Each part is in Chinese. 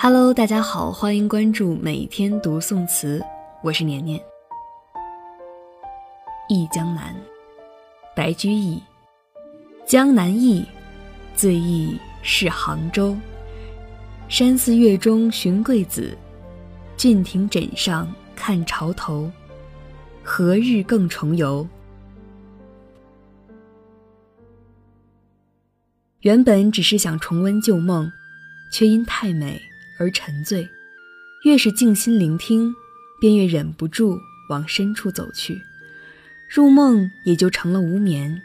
Hello，大家好，欢迎关注每天读宋词，我是年年。忆江南，白居易。江南忆，最忆是杭州。山寺月中寻桂子，郡亭枕上看潮头。何日更重游？原本只是想重温旧梦，却因太美而沉醉。越是静心聆听，便越忍不住往深处走去。入梦也就成了无眠。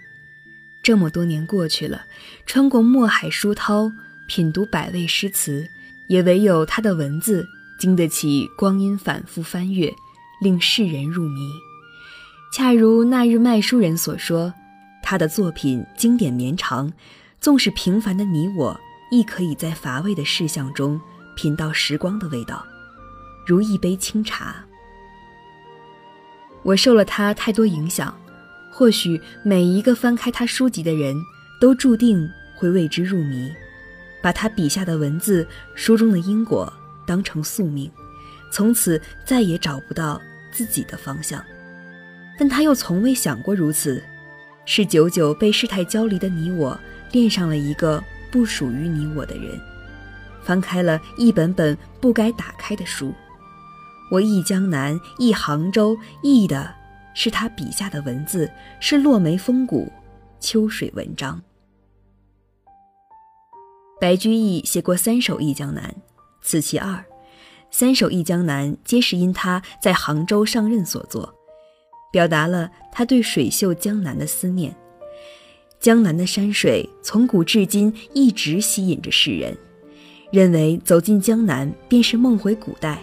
这么多年过去了，穿过墨海书涛，品读百味诗词，也唯有他的文字经得起光阴反复翻阅，令世人入迷。恰如那日卖书人所说，他的作品经典绵长。纵使平凡的你我，亦可以在乏味的事项中品到时光的味道，如一杯清茶。我受了他太多影响，或许每一个翻开他书籍的人都注定会为之入迷，把他笔下的文字、书中的因果当成宿命，从此再也找不到自己的方向。但他又从未想过如此，是久久被世态交离的你我。恋上了一个不属于你我的人，翻开了一本本不该打开的书。我忆江南，忆杭州，忆的是他笔下的文字，是落梅风骨，秋水文章。白居易写过三首《忆江南》，此其二。三首《忆江南》皆是因他在杭州上任所作，表达了他对水秀江南的思念。江南的山水从古至今一直吸引着世人，认为走进江南便是梦回古代，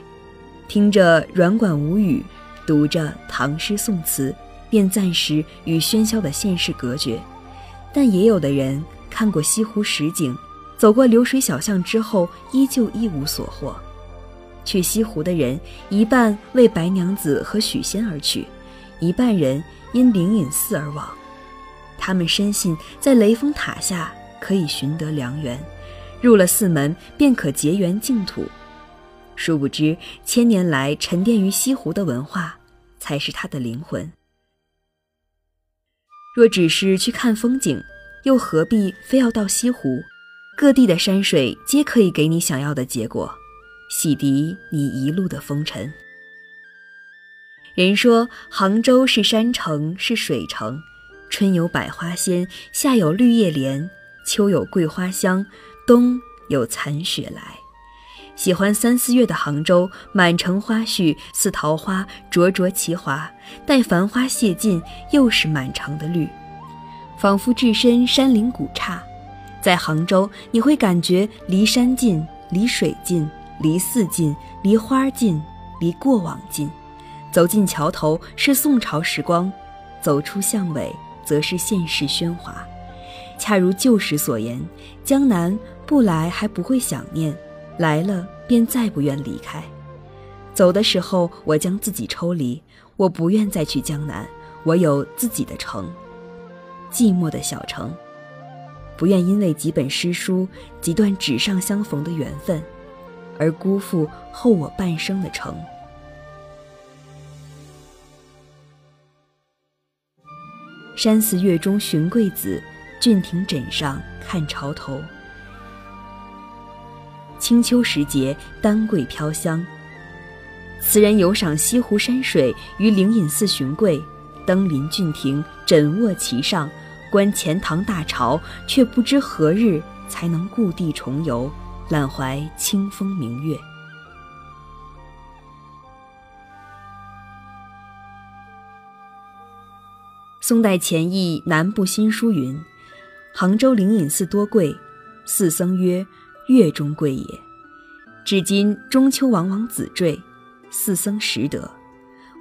听着软管无语，读着唐诗宋词，便暂时与喧嚣的现世隔绝。但也有的人看过西湖实景，走过流水小巷之后，依旧一无所获。去西湖的人一半为白娘子和许仙而去，一半人因灵隐寺而往。他们深信，在雷峰塔下可以寻得良缘，入了寺门便可结缘净土。殊不知，千年来沉淀于西湖的文化，才是他的灵魂。若只是去看风景，又何必非要到西湖？各地的山水皆可以给你想要的结果，洗涤你一路的风尘。人说杭州是山城，是水城。春有百花鲜，夏有绿叶莲，秋有桂花香，冬有残雪来。喜欢三四月的杭州，满城花絮似桃花灼灼其华，待繁花谢尽，又是满城的绿，仿佛置身山林古刹。在杭州，你会感觉离山近，离水近，离寺近，离花近，离过往近。走进桥头是宋朝时光，走出巷尾。则是现世喧哗，恰如旧时所言：江南不来还不会想念，来了便再不愿离开。走的时候，我将自己抽离，我不愿再去江南，我有自己的城，寂寞的小城，不愿因为几本诗书、几段纸上相逢的缘分，而辜负后我半生的城。山寺月中寻桂子，郡亭枕上看潮头。清秋时节，丹桂飘香。词人游赏西湖山水，于灵隐寺寻桂，登临郡亭，枕卧其上，观钱塘大潮，却不知何日才能故地重游，揽怀清风明月。宋代钱译南部新书云：“杭州灵隐寺多桂，寺僧曰：‘月中桂也。’至今中秋往往子坠，寺僧识得，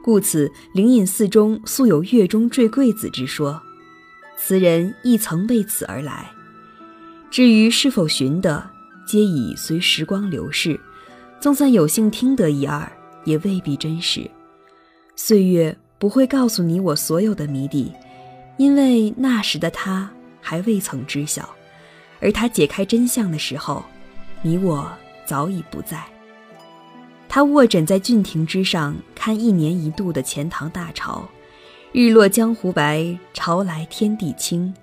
故此灵隐寺中素有月中坠桂子之说。词人亦曾为此而来。至于是否寻得，皆已随时光流逝。纵算有幸听得一二，也未必真实。岁月。”不会告诉你我所有的谜底，因为那时的他还未曾知晓，而他解开真相的时候，你我早已不在。他卧枕在郡亭之上，看一年一度的钱塘大潮。日落江湖白，潮来天地清。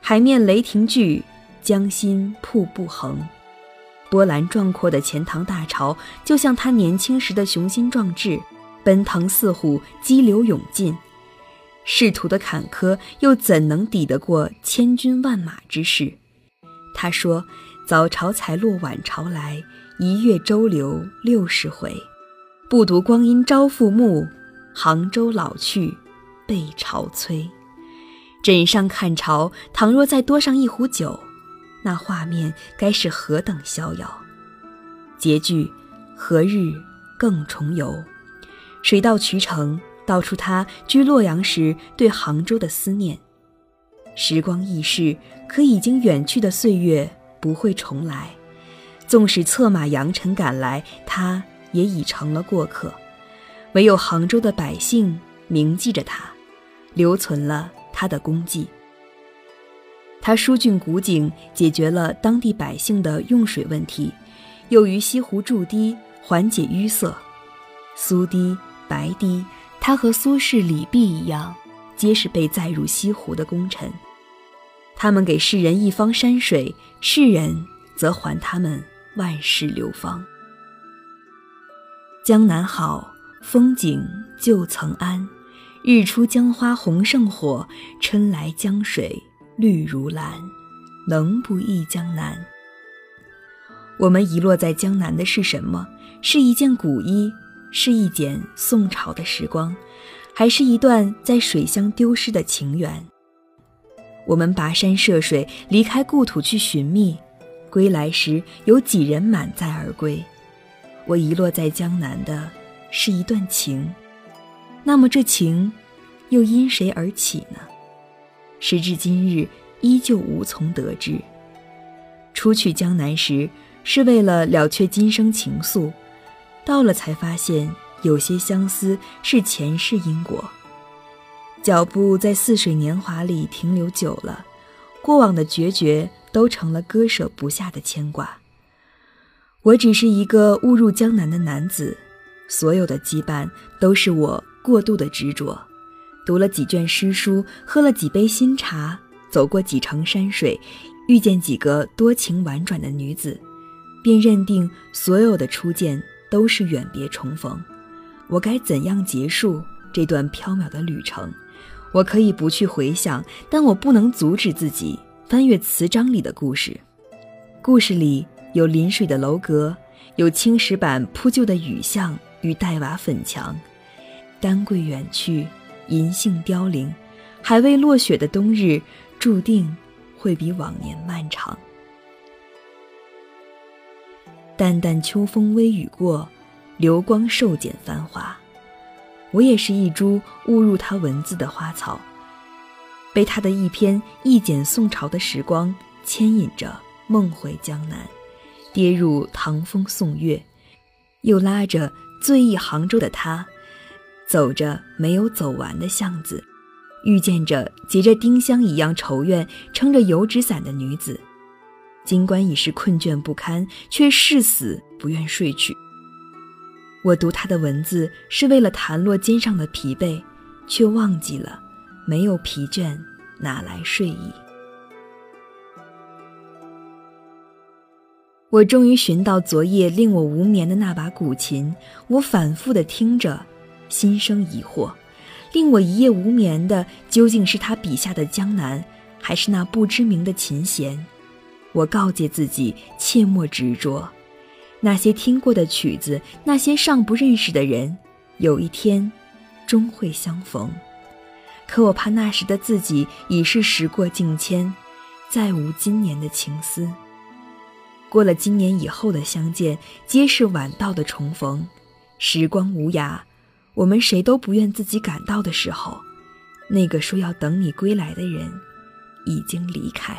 海面雷霆巨，江心瀑布横。波澜壮阔的钱塘大潮，就像他年轻时的雄心壮志，奔腾似虎，激流勇进。仕途的坎坷，又怎能抵得过千军万马之势？他说：“早朝才落晚朝来。”一月周流六十回，不读光阴朝复暮，杭州老去，被潮催。枕上看潮，倘若再多上一壶酒，那画面该是何等逍遥！结句，何日更重游？水到渠成，道出他居洛阳时对杭州的思念。时光易逝，可已经远去的岁月不会重来。纵使策马扬尘赶来，他也已成了过客。唯有杭州的百姓铭记着他，留存了他的功绩。他疏浚古井，解决了当地百姓的用水问题，又于西湖筑堤，缓解淤塞。苏堤、白堤，他和苏轼、李泌一样，皆是被载入西湖的功臣。他们给世人一方山水，世人则还他们。万世流芳。江南好，风景旧曾谙。日出江花红胜火，春来江水绿如蓝。能不忆江南？我们遗落在江南的是什么？是一件古衣，是一剪宋朝的时光，还是一段在水乡丢失的情缘？我们跋山涉水，离开故土去寻觅。归来时，有几人满载而归？我遗落在江南的，是一段情。那么这情，又因谁而起呢？时至今日，依旧无从得知。初去江南时，是为了了却今生情愫；到了，才发现有些相思是前世因果。脚步在似水年华里停留久了，过往的决绝。都成了割舍不下的牵挂。我只是一个误入江南的男子，所有的羁绊都是我过度的执着。读了几卷诗书，喝了几杯新茶，走过几程山水，遇见几个多情婉转的女子，便认定所有的初见都是远别重逢。我该怎样结束这段飘渺的旅程？我可以不去回想，但我不能阻止自己。翻阅词章里的故事，故事里有临水的楼阁，有青石板铺就的雨巷与黛瓦粉墙。丹桂远去，银杏凋零，还未落雪的冬日，注定会比往年漫长。淡淡秋风微雨过，流光瘦减繁华。我也是一株误入他文字的花草。被他的一篇一剪宋朝的时光牵引着梦回江南，跌入唐风宋月，又拉着醉意杭州的他，走着没有走完的巷子，遇见着结着丁香一样愁怨、撑着油纸伞的女子。尽管已是困倦不堪，却誓死不愿睡去。我读他的文字是为了弹落肩上的疲惫，却忘记了。没有疲倦，哪来睡意？我终于寻到昨夜令我无眠的那把古琴，我反复的听着，心生疑惑：令我一夜无眠的，究竟是他笔下的江南，还是那不知名的琴弦？我告诫自己，切莫执着。那些听过的曲子，那些尚不认识的人，有一天，终会相逢。可我怕那时的自己已是时过境迁，再无今年的情思。过了今年以后的相见，皆是晚到的重逢。时光无涯，我们谁都不愿自己赶到的时候，那个说要等你归来的人，已经离开。